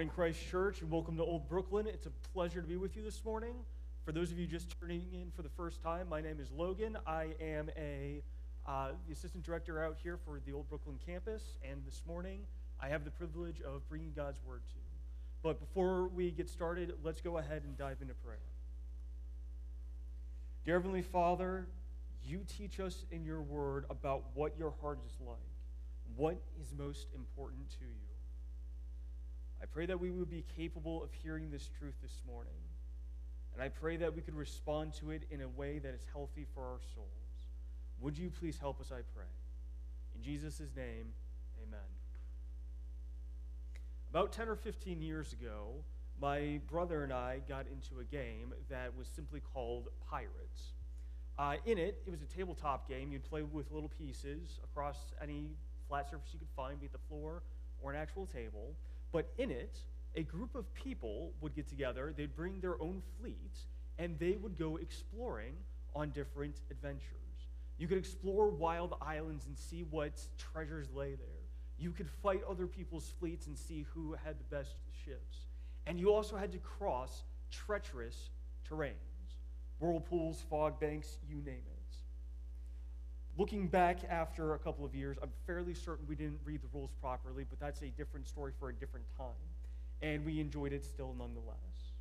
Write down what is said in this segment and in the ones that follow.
morning, Christ Church, and welcome to Old Brooklyn. It's a pleasure to be with you this morning. For those of you just turning in for the first time, my name is Logan. I am a uh, the assistant director out here for the Old Brooklyn campus, and this morning I have the privilege of bringing God's word to you. But before we get started, let's go ahead and dive into prayer. Dear Heavenly Father, you teach us in your word about what your heart is like, what is most important to you. I pray that we would be capable of hearing this truth this morning. And I pray that we could respond to it in a way that is healthy for our souls. Would you please help us, I pray? In Jesus' name, amen. About 10 or 15 years ago, my brother and I got into a game that was simply called Pirates. Uh, in it, it was a tabletop game. You'd play with little pieces across any flat surface you could find, be it the floor or an actual table. But in it, a group of people would get together, they'd bring their own fleets, and they would go exploring on different adventures. You could explore wild islands and see what treasures lay there. You could fight other people's fleets and see who had the best ships. And you also had to cross treacherous terrains whirlpools, fog banks, you name it. Looking back after a couple of years, I'm fairly certain we didn't read the rules properly, but that's a different story for a different time. And we enjoyed it still nonetheless.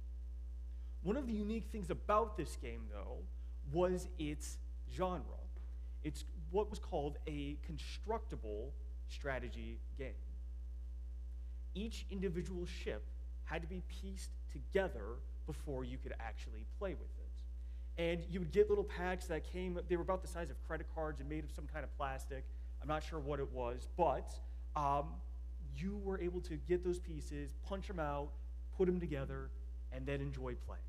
One of the unique things about this game, though, was its genre. It's what was called a constructible strategy game. Each individual ship had to be pieced together before you could actually play with it and you would get little packs that came, they were about the size of credit cards and made of some kind of plastic. I'm not sure what it was, but um, you were able to get those pieces, punch them out, put them together, and then enjoy playing.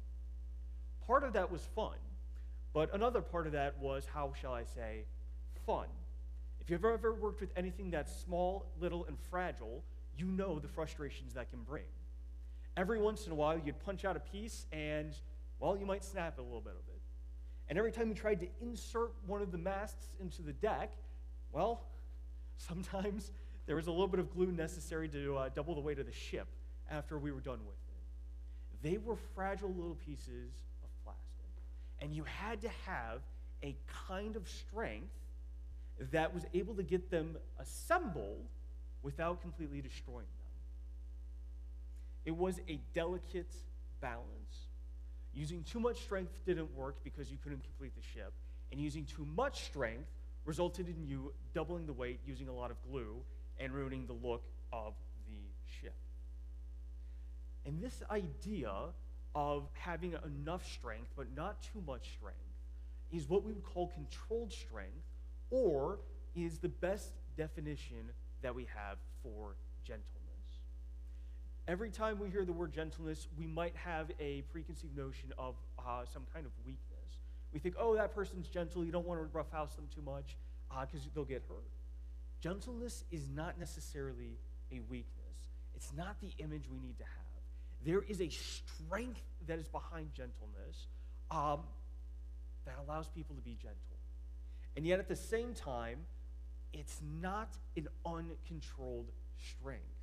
Part of that was fun, but another part of that was, how shall I say, fun. If you've ever worked with anything that's small, little, and fragile, you know the frustrations that can bring. Every once in a while, you'd punch out a piece, and, well, you might snap a little bit of it. And every time you tried to insert one of the masts into the deck, well, sometimes there was a little bit of glue necessary to uh, double the weight of the ship after we were done with it. They were fragile little pieces of plastic. And you had to have a kind of strength that was able to get them assembled without completely destroying them. It was a delicate balance. Using too much strength didn't work because you couldn't complete the ship, and using too much strength resulted in you doubling the weight using a lot of glue and ruining the look of the ship. And this idea of having enough strength but not too much strength is what we would call controlled strength, or is the best definition that we have for gentleness every time we hear the word gentleness, we might have a preconceived notion of uh, some kind of weakness. We think, oh, that person's gentle. You don't want to roughhouse them too much because uh, they'll get hurt. Gentleness is not necessarily a weakness, it's not the image we need to have. There is a strength that is behind gentleness um, that allows people to be gentle. And yet, at the same time, it's not an uncontrolled strength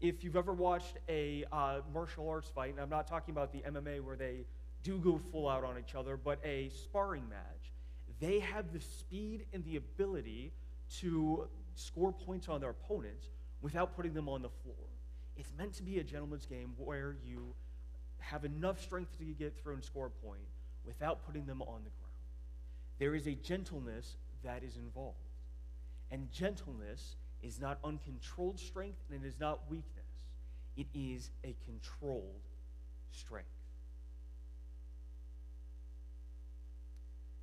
if you've ever watched a uh, martial arts fight, and I'm not talking about the MMA where they do go full out on each other, but a sparring match, they have the speed and the ability to score points on their opponents without putting them on the floor. It's meant to be a gentleman's game where you have enough strength to get through and score a point without putting them on the ground. There is a gentleness that is involved. And gentleness is not uncontrolled strength and it is not weakness. It is a controlled strength.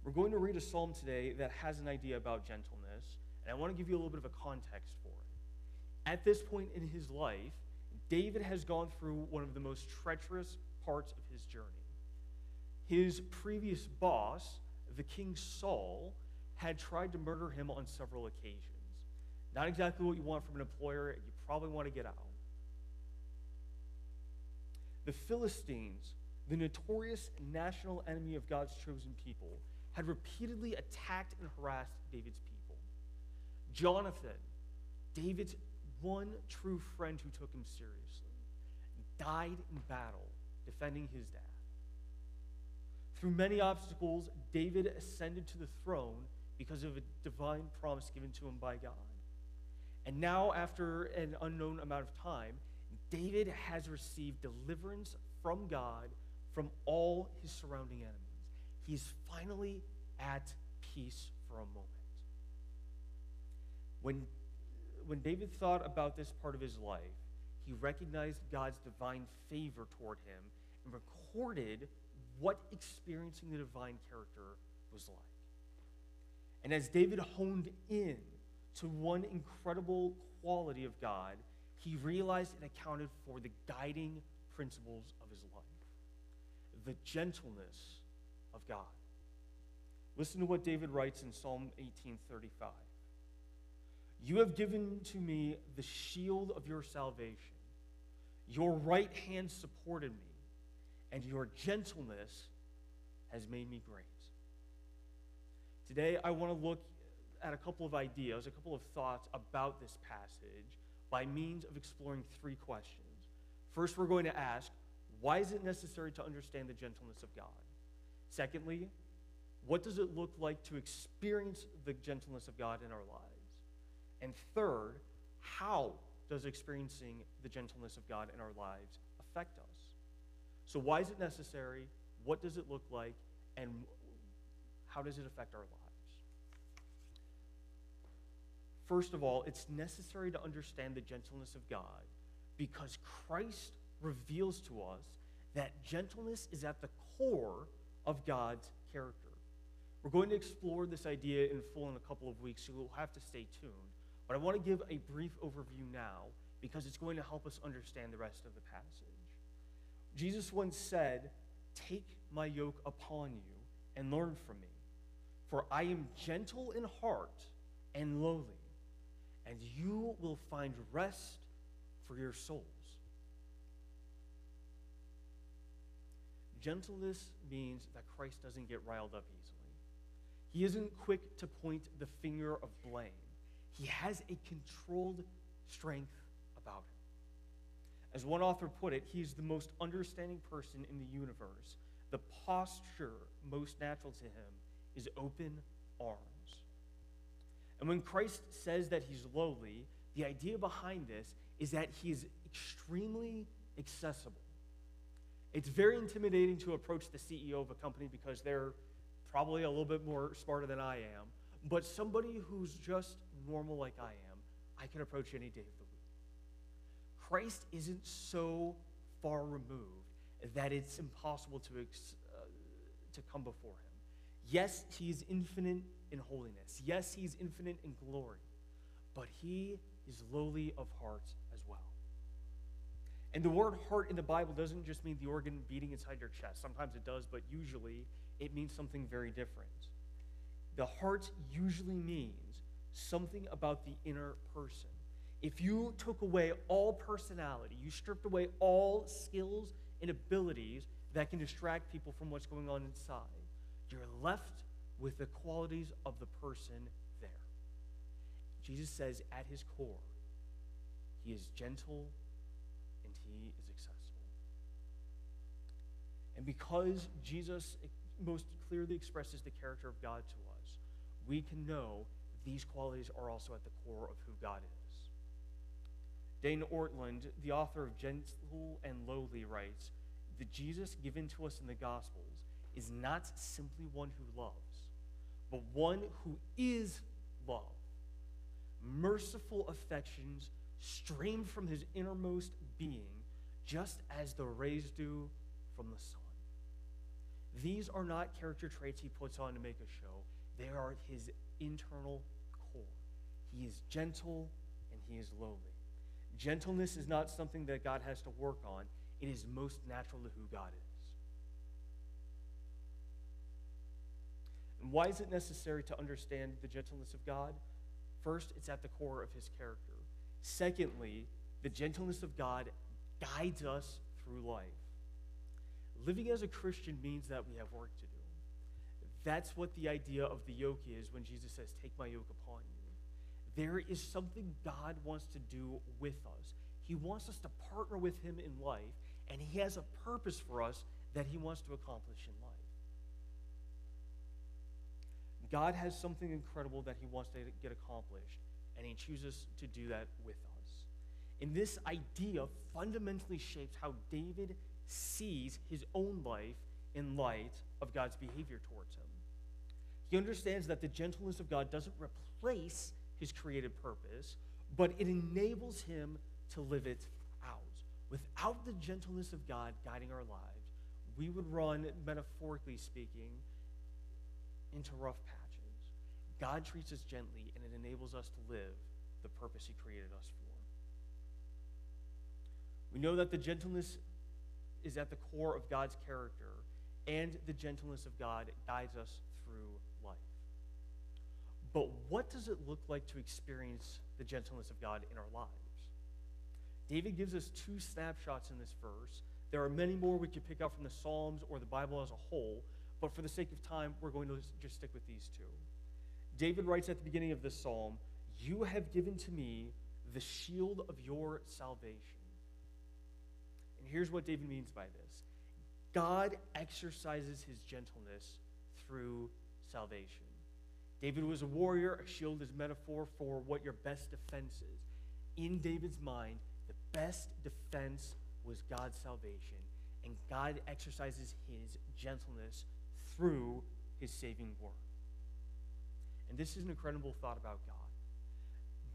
We're going to read a psalm today that has an idea about gentleness, and I want to give you a little bit of a context for it. At this point in his life, David has gone through one of the most treacherous parts of his journey. His previous boss, the king Saul, had tried to murder him on several occasions. Not exactly what you want from an employer. You probably want to get out. The Philistines, the notorious national enemy of God's chosen people, had repeatedly attacked and harassed David's people. Jonathan, David's one true friend who took him seriously, died in battle defending his dad. Through many obstacles, David ascended to the throne because of a divine promise given to him by God. And now, after an unknown amount of time, David has received deliverance from God from all his surrounding enemies. He's finally at peace for a moment. When, when David thought about this part of his life, he recognized God's divine favor toward him and recorded what experiencing the divine character was like. And as David honed in to one incredible quality of God, he realized it accounted for the guiding principles of his life the gentleness of God. Listen to what David writes in Psalm 18:35. You have given to me the shield of your salvation. Your right hand supported me, and your gentleness has made me great. Today, I want to look at a couple of ideas, a couple of thoughts about this passage by means of exploring three questions. First, we're going to ask why is it necessary to understand the gentleness of God? Secondly, what does it look like to experience the gentleness of God in our lives? And third, how does experiencing the gentleness of God in our lives affect us? So, why is it necessary? What does it look like? And how does it affect our lives? First of all, it's necessary to understand the gentleness of God because Christ reveals to us that gentleness is at the core of God's character. We're going to explore this idea in full in a couple of weeks, so you'll have to stay tuned. But I want to give a brief overview now because it's going to help us understand the rest of the passage. Jesus once said, Take my yoke upon you and learn from me, for I am gentle in heart and lowly, and you will find rest for your souls. Gentleness means that Christ doesn't get riled up easily. He isn't quick to point the finger of blame. He has a controlled strength about him. As one author put it, he's the most understanding person in the universe. The posture most natural to him is open arms. And when Christ says that he's lowly, the idea behind this is that he is extremely accessible. It's very intimidating to approach the CEO of a company because they're probably a little bit more smarter than I am. But somebody who's just normal like I am, I can approach any day of the week. Christ isn't so far removed that it's impossible to, uh, to come before him. Yes, he is infinite in holiness. Yes, he's infinite in glory. But he is lowly of heart as well. and the word heart in the Bible doesn't just mean the organ beating inside your chest. Sometimes it does, but usually it means something very different. The heart usually means something about the inner person. If you took away all personality, you stripped away all skills and abilities that can distract people from what's going on inside, you're left with the qualities of the person there. Jesus says at his core, he is gentle and he is accessible. And because Jesus most clearly expresses the character of God to us, we can know these qualities are also at the core of who God is. Dane Ortlund, the author of Gentle and Lowly, writes The Jesus given to us in the Gospels is not simply one who loves, but one who is love. Merciful affections stream from his innermost being just as the rays do from the sun. These are not character traits he puts on to make a show, they are his internal core. He is gentle and he is lowly. Gentleness is not something that God has to work on, it is most natural to who God is. And why is it necessary to understand the gentleness of God? First, it's at the core of his character. Secondly, the gentleness of God guides us through life. Living as a Christian means that we have work to do. That's what the idea of the yoke is when Jesus says, Take my yoke upon you. There is something God wants to do with us. He wants us to partner with Him in life, and He has a purpose for us that He wants to accomplish in life. God has something incredible that He wants to get accomplished, and He chooses to do that with us. And this idea fundamentally shapes how David sees his own life in light of God's behavior towards him. He understands that the gentleness of God doesn't replace his created purpose, but it enables him to live it out. Without the gentleness of God guiding our lives, we would run, metaphorically speaking, into rough. God treats us gently, and it enables us to live the purpose he created us for. We know that the gentleness is at the core of God's character, and the gentleness of God guides us through life. But what does it look like to experience the gentleness of God in our lives? David gives us two snapshots in this verse. There are many more we could pick out from the Psalms or the Bible as a whole, but for the sake of time, we're going to just stick with these two. David writes at the beginning of this psalm, You have given to me the shield of your salvation. And here's what David means by this God exercises his gentleness through salvation. David was a warrior. A shield is metaphor for what your best defense is. In David's mind, the best defense was God's salvation, and God exercises his gentleness through his saving work. And this is an incredible thought about God.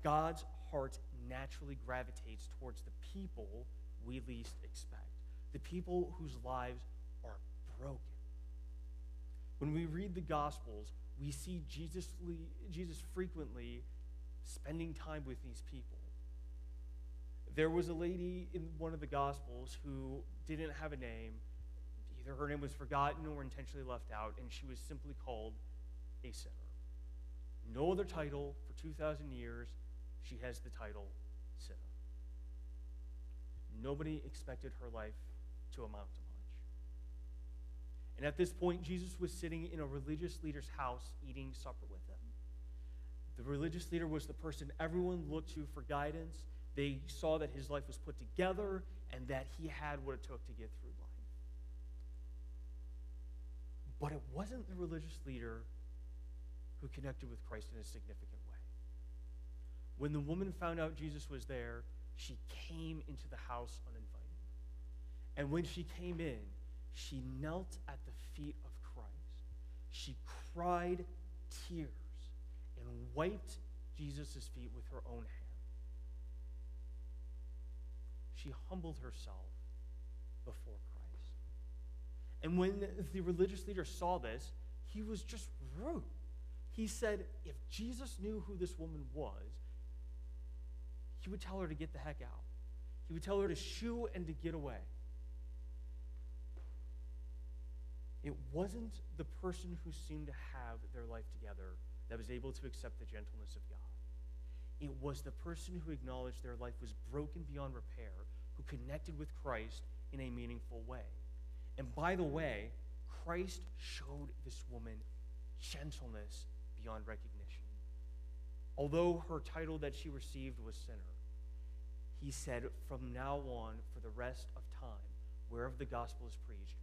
God's heart naturally gravitates towards the people we least expect, the people whose lives are broken. When we read the Gospels, we see Jesus, Jesus frequently spending time with these people. There was a lady in one of the Gospels who didn't have a name. Either her name was forgotten or intentionally left out, and she was simply called a sinner. No other title for 2,000 years. She has the title sinner. Nobody expected her life to amount to much. And at this point, Jesus was sitting in a religious leader's house eating supper with them. The religious leader was the person everyone looked to for guidance. They saw that his life was put together and that he had what it took to get through life. But it wasn't the religious leader who connected with Christ in a significant way. When the woman found out Jesus was there, she came into the house uninvited. And when she came in, she knelt at the feet of Christ. She cried tears and wiped Jesus' feet with her own hand. She humbled herself before Christ. And when the religious leader saw this, he was just rude. He said, if Jesus knew who this woman was, he would tell her to get the heck out. He would tell her to shoo and to get away. It wasn't the person who seemed to have their life together that was able to accept the gentleness of God. It was the person who acknowledged their life was broken beyond repair, who connected with Christ in a meaningful way. And by the way, Christ showed this woman gentleness beyond recognition. Although her title that she received was sinner, he said, from now on, for the rest of time, wherever the gospel is preached,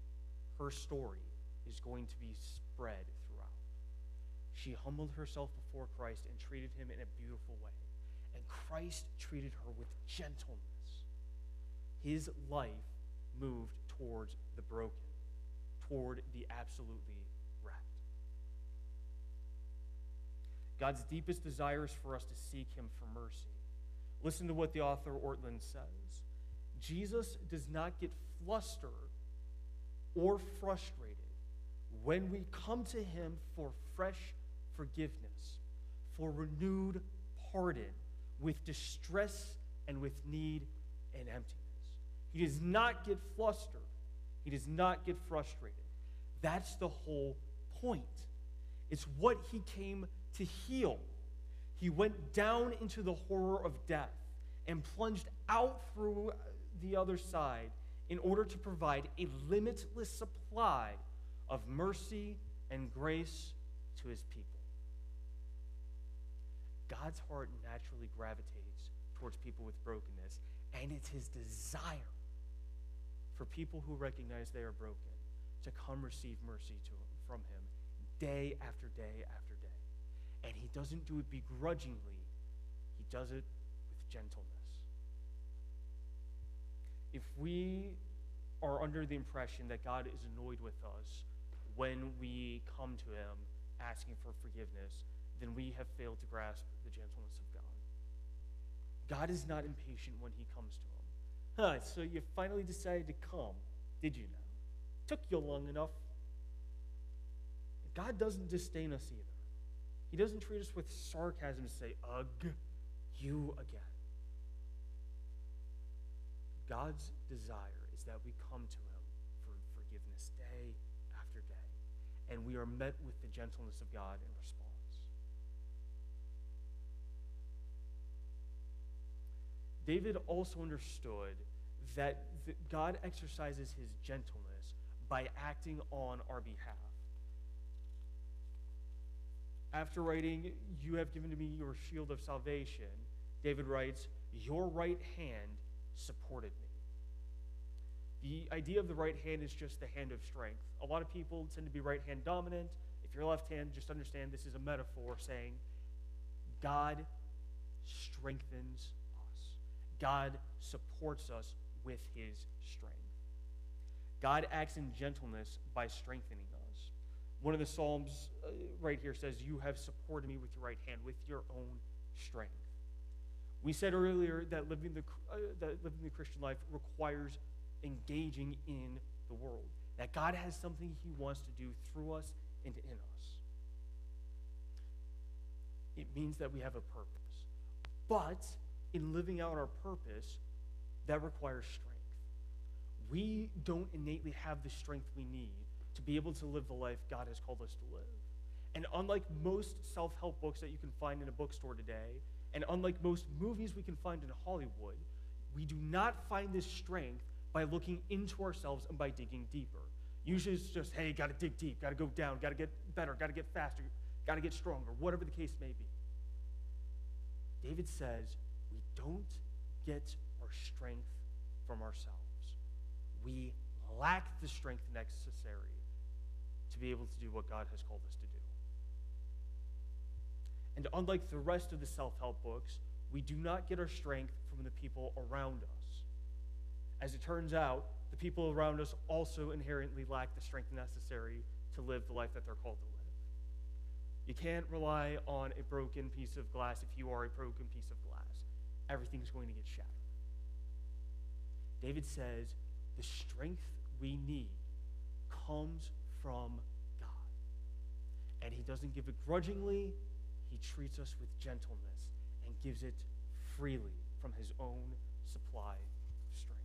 her story is going to be spread throughout. She humbled herself before Christ and treated him in a beautiful way. And Christ treated her with gentleness. His life moved towards the broken, toward the absolutely God's deepest desire is for us to seek him for mercy. Listen to what the author Ortlund says. Jesus does not get flustered or frustrated when we come to him for fresh forgiveness, for renewed pardon, with distress and with need and emptiness. He does not get flustered. He does not get frustrated. That's the whole point. It's what he came to heal. He went down into the horror of death and plunged out through the other side in order to provide a limitless supply of mercy and grace to his people. God's heart naturally gravitates towards people with brokenness, and it's his desire for people who recognize they are broken to come receive mercy to, from him day after day after day. And he doesn't do it begrudgingly, he does it with gentleness. If we are under the impression that God is annoyed with us when we come to him asking for forgiveness, then we have failed to grasp the gentleness of God. God is not impatient when he comes to him. Huh, so you finally decided to come, did you now? Took you long enough. God doesn't disdain us either. He doesn't treat us with sarcasm to say, ugh, you again. God's desire is that we come to him for forgiveness day after day, and we are met with the gentleness of God in response. David also understood that God exercises his gentleness by acting on our behalf. After writing, You have given to me your shield of salvation, David writes, Your right hand supported me. The idea of the right hand is just the hand of strength. A lot of people tend to be right hand dominant. If you're left hand, just understand this is a metaphor saying God strengthens us, God supports us with his strength. God acts in gentleness by strengthening. One of the Psalms uh, right here says, You have supported me with your right hand, with your own strength. We said earlier that living the, uh, that living the Christian life requires engaging in the world, that God has something he wants to do through us and in us. It means that we have a purpose. But in living out our purpose, that requires strength. We don't innately have the strength we need to be able to live the life God has called us to live. And unlike most self help books that you can find in a bookstore today, and unlike most movies we can find in Hollywood, we do not find this strength by looking into ourselves and by digging deeper. Usually it's just, hey, got to dig deep, got to go down, got to get better, got to get faster, got to get stronger, whatever the case may be. David says, we don't get our strength from ourselves. We lack the strength necessary to be able to do what God has called us to do. And unlike the rest of the self help books, we do not get our strength from the people around us. As it turns out, the people around us also inherently lack the strength necessary to live the life that they're called to live. You can't rely on a broken piece of glass if you are a broken piece of glass everything's going to get shattered. David says, the strength we need comes from God. And he doesn't give it grudgingly, he treats us with gentleness and gives it freely from his own supply of strength.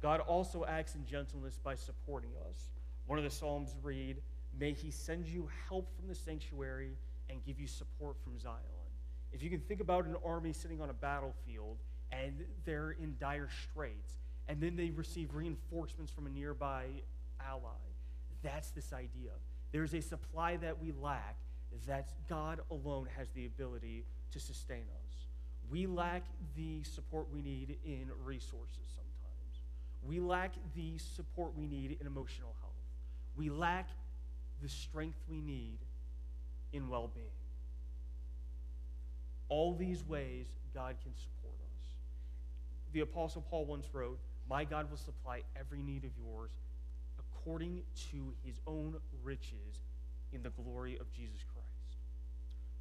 God also acts in gentleness by supporting us. One of the Psalms read, May he send you help from the sanctuary and give you support from Zion. If you can think about an army sitting on a battlefield and they're in dire straits, and then they receive reinforcements from a nearby ally, that's this idea. There's a supply that we lack that God alone has the ability to sustain us. We lack the support we need in resources sometimes. We lack the support we need in emotional health. We lack the strength we need in well being all these ways God can support us. The Apostle Paul once wrote, My God will supply every need of yours according to his own riches in the glory of Jesus Christ.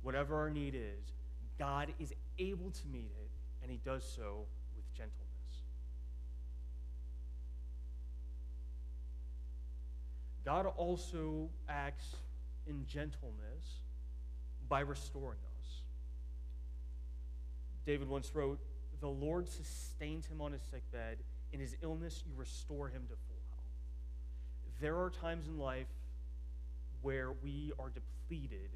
Whatever our need is, God is able to meet it, and he does so with gentleness. God also acts in gentleness by restoring us. David once wrote, The Lord sustained him on his sickbed. In his illness, you restore him to full health. There are times in life where we are depleted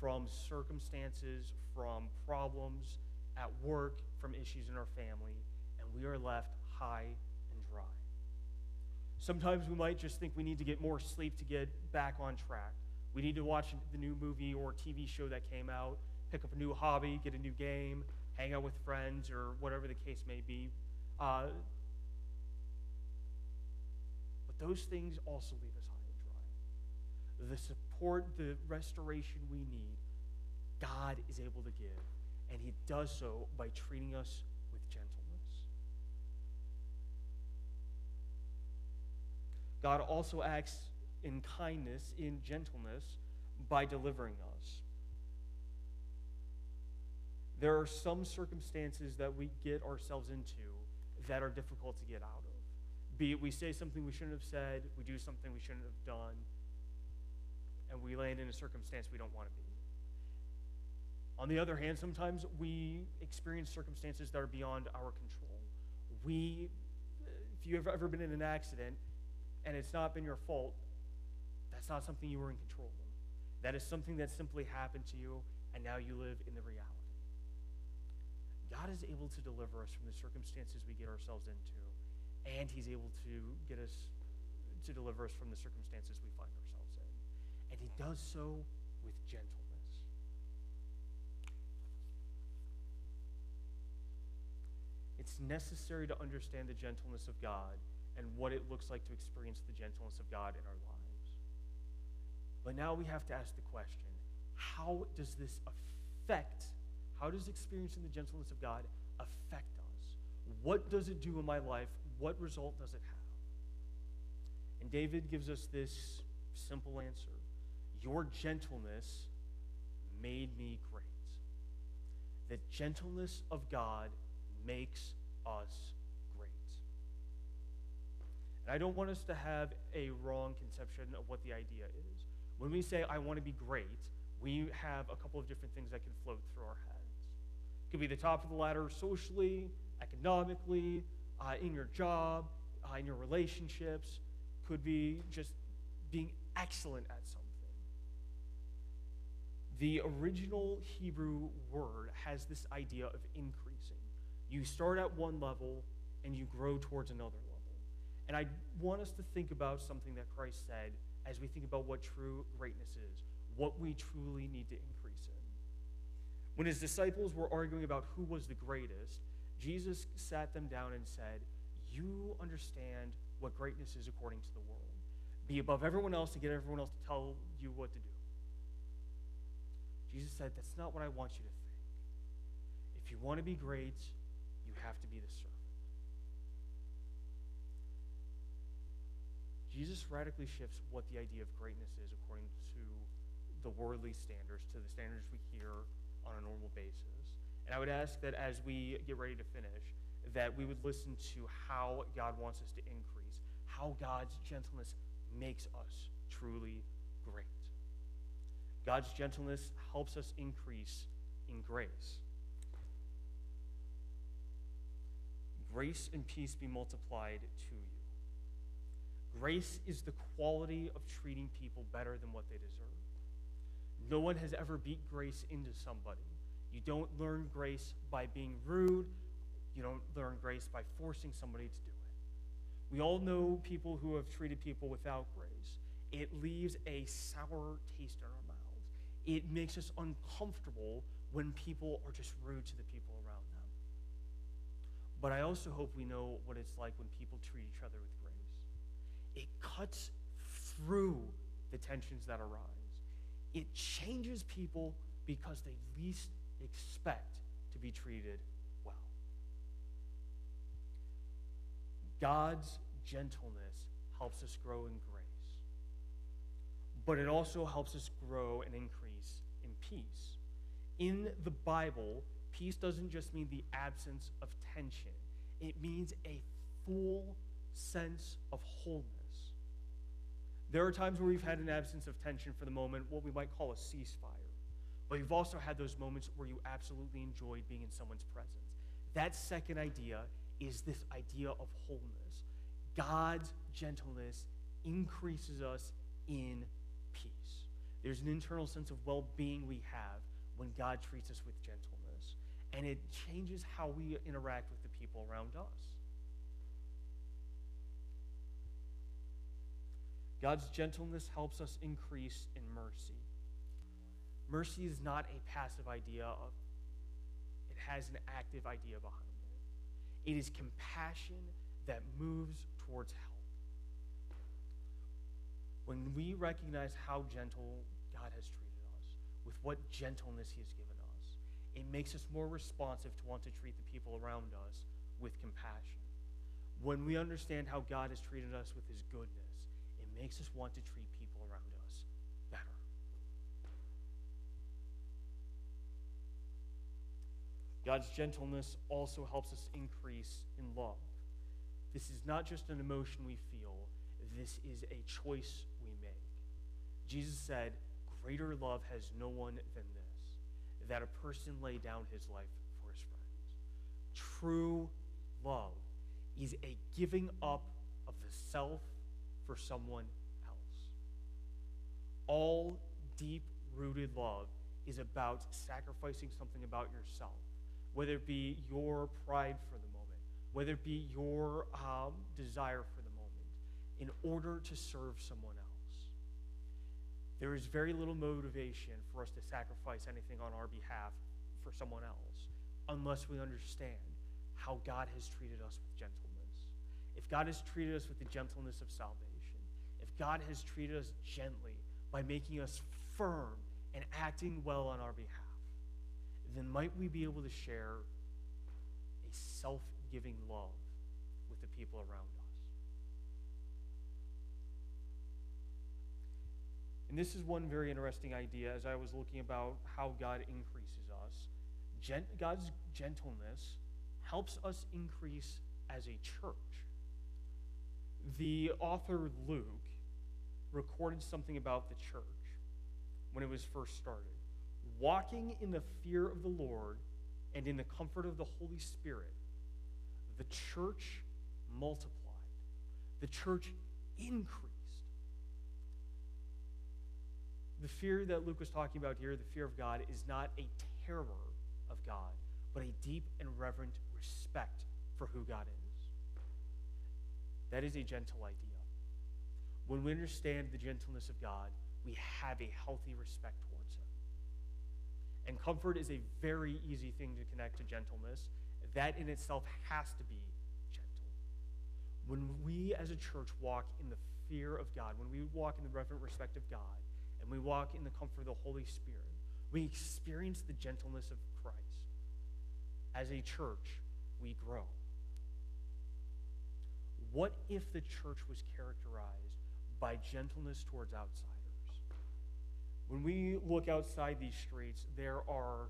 from circumstances, from problems at work, from issues in our family, and we are left high and dry. Sometimes we might just think we need to get more sleep to get back on track. We need to watch the new movie or TV show that came out pick up a new hobby, get a new game, hang out with friends or whatever the case may be. Uh, but those things also leave us high and dry. The support, the restoration we need, God is able to give, and He does so by treating us with gentleness. God also acts in kindness, in gentleness, by delivering us. There are some circumstances that we get ourselves into that are difficult to get out of. Be it we say something we shouldn't have said, we do something we shouldn't have done, and we land in a circumstance we don't want to be. On the other hand, sometimes we experience circumstances that are beyond our control. We, if you've ever been in an accident and it's not been your fault, that's not something you were in control of. That is something that simply happened to you, and now you live in the reality. God is able to deliver us from the circumstances we get ourselves into, and He's able to get us to deliver us from the circumstances we find ourselves in. And He does so with gentleness. It's necessary to understand the gentleness of God and what it looks like to experience the gentleness of God in our lives. But now we have to ask the question how does this affect, how does experiencing the gentleness of God affect us? What does it do in my life? What result does it have? And David gives us this simple answer Your gentleness made me great. The gentleness of God makes us great. and I don't want us to have a wrong conception of what the idea is. When we say, I want to be great, we have a couple of different things that can float through our heads. Could be the top of the ladder socially, economically, uh, in your job, uh, in your relationships, could be just being excellent at something. The original Hebrew word has this idea of increasing. You start at one level and you grow towards another level. And I want us to think about something that Christ said as we think about what true greatness is, what we truly need to increase in. When his disciples were arguing about who was the greatest, Jesus sat them down and said, You understand what greatness is according to the world. Be above everyone else to get everyone else to tell you what to do. Jesus said, That's not what I want you to think. If you want to be great, you have to be the servant. Jesus radically shifts what the idea of greatness is according to the worldly standards, to the standards we hear on a normal basis. And I would ask that as we get ready to finish, that we would listen to how God wants us to increase, how God's gentleness makes us truly great. God's gentleness helps us increase in grace. Grace and peace be multiplied to you. Grace is the quality of treating people better than what they deserve. No one has ever beat grace into somebody. You don't learn grace by being rude. You don't learn grace by forcing somebody to do it. We all know people who have treated people without grace. It leaves a sour taste in our mouths. It makes us uncomfortable when people are just rude to the people around them. But I also hope we know what it's like when people treat each other with grace. it cuts through the tensions that arise. It changes people because they least expect to be treated well. God's gentleness helps us grow in grace, but it also helps us grow and increase in peace. In the Bible, peace doesn't just mean the absence of tension, it means a full sense of wholeness. There are times where we've had an absence of tension for the moment, what we might call a ceasefire. But you've also had those moments where you absolutely enjoyed being in someone's presence. That second idea is this idea of wholeness. God's gentleness increases us in peace. There's an internal sense of well being we have when God treats us with gentleness, and it changes how we interact with the people around us. God's gentleness helps us increase in mercy. Mercy is not a passive idea of, it has an active idea behind it. It is compassion that moves towards help. When we recognize how gentle God has treated us, with what gentleness He has given us, it makes us more responsive to want to treat the people around us with compassion. When we understand how God has treated us with His goodness, makes us want to treat people around us better. God's gentleness also helps us increase in love. This is not just an emotion we feel, this is a choice we make. Jesus said, Greater love has no one than this, that a person lay down his life for his friends. True love is a giving up of the self for someone else. All deep rooted love is about sacrificing something about yourself, whether it be your pride for the moment, whether it be your um, desire for the moment, in order to serve someone else. There is very little motivation for us to sacrifice anything on our behalf for someone else unless we understand how God has treated us with gentleness. If God has treated us with the gentleness of salvation, God has treated us gently by making us firm and acting well on our behalf, then might we be able to share a self giving love with the people around us. And this is one very interesting idea as I was looking about how God increases us. Gen- God's gentleness helps us increase as a church. The author Luke recorded something about the church when it was first started. Walking in the fear of the Lord and in the comfort of the Holy Spirit, the church multiplied, the church increased. The fear that Luke was talking about here, the fear of God, is not a terror of God, but a deep and reverent respect for who God is. That is a gentle idea. When we understand the gentleness of God, we have a healthy respect towards Him. And comfort is a very easy thing to connect to gentleness. That in itself has to be gentle. When we as a church walk in the fear of God, when we walk in the reverent respect of God, and we walk in the comfort of the Holy Spirit, we experience the gentleness of Christ. As a church, we grow. What if the church was characterized by gentleness towards outsiders? When we look outside these streets, there are,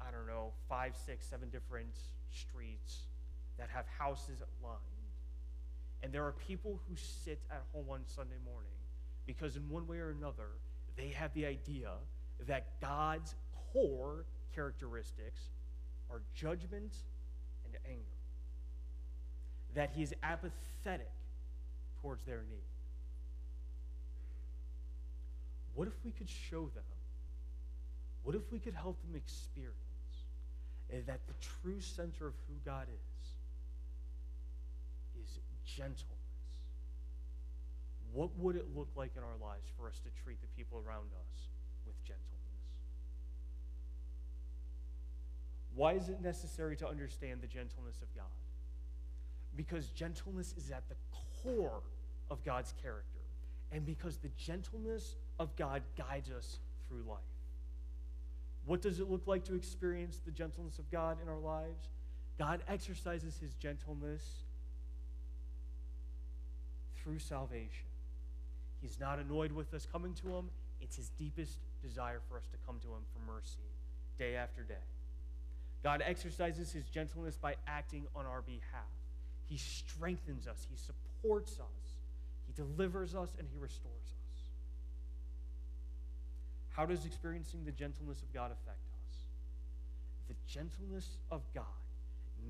I don't know, five, six, seven different streets that have houses lined. And there are people who sit at home on Sunday morning because, in one way or another, they have the idea that God's core characteristics are judgment and anger. That he's apathetic towards their need. What if we could show them? What if we could help them experience eh, that the true center of who God is is gentleness? What would it look like in our lives for us to treat the people around us with gentleness? Why is it necessary to understand the gentleness of God? Because gentleness is at the core of God's character, and because the gentleness of God guides us through life. What does it look like to experience the gentleness of God in our lives? God exercises his gentleness through salvation. He's not annoyed with us coming to him. It's his deepest desire for us to come to him for mercy day after day. God exercises his gentleness by acting on our behalf. He strengthens us, he supports us, he delivers us, and he restores us. How does experiencing the gentleness of God affect us? The gentleness of God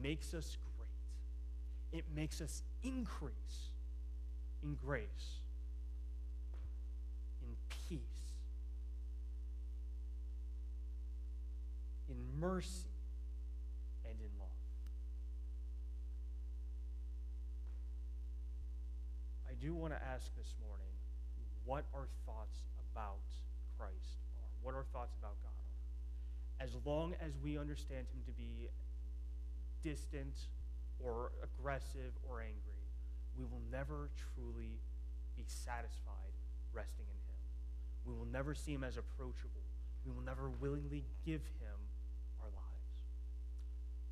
makes us great, it makes us increase in grace, in peace, in mercy and in love. I do want to ask this morning what are thoughts about Christ are, what our thoughts about God are. as long as we understand him to be distant or aggressive or angry, we will never truly be satisfied resting in him. We will never see him as approachable. We will never willingly give him our lives.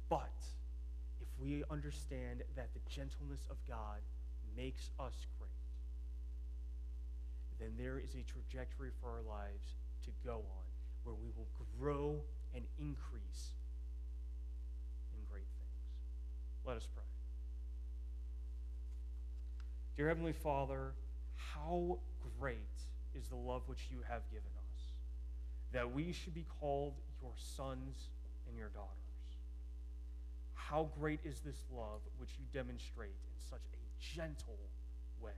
But if we understand that the gentleness of God makes us great, then there is a trajectory for our lives to go on where we will grow and increase in great things. Let us pray. Dear Heavenly Father, how great is the love which you have given us, that we should be called your sons and your daughters. How great is this love which you demonstrate in such a gentle way.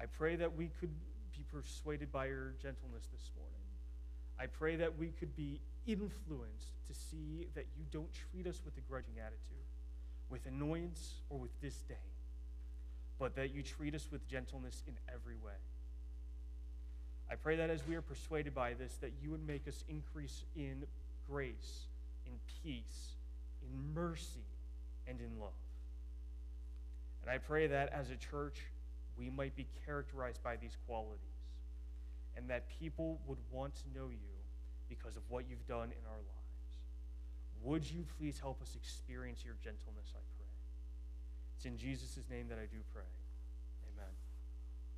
I pray that we could be persuaded by your gentleness this morning. I pray that we could be influenced to see that you don't treat us with a grudging attitude, with annoyance, or with disdain, but that you treat us with gentleness in every way. I pray that as we are persuaded by this, that you would make us increase in grace, in peace, in mercy, and in love. And I pray that as a church, we might be characterized by these qualities and that people would want to know you because of what you've done in our lives. Would you please help us experience your gentleness, I pray? It's in Jesus' name that I do pray.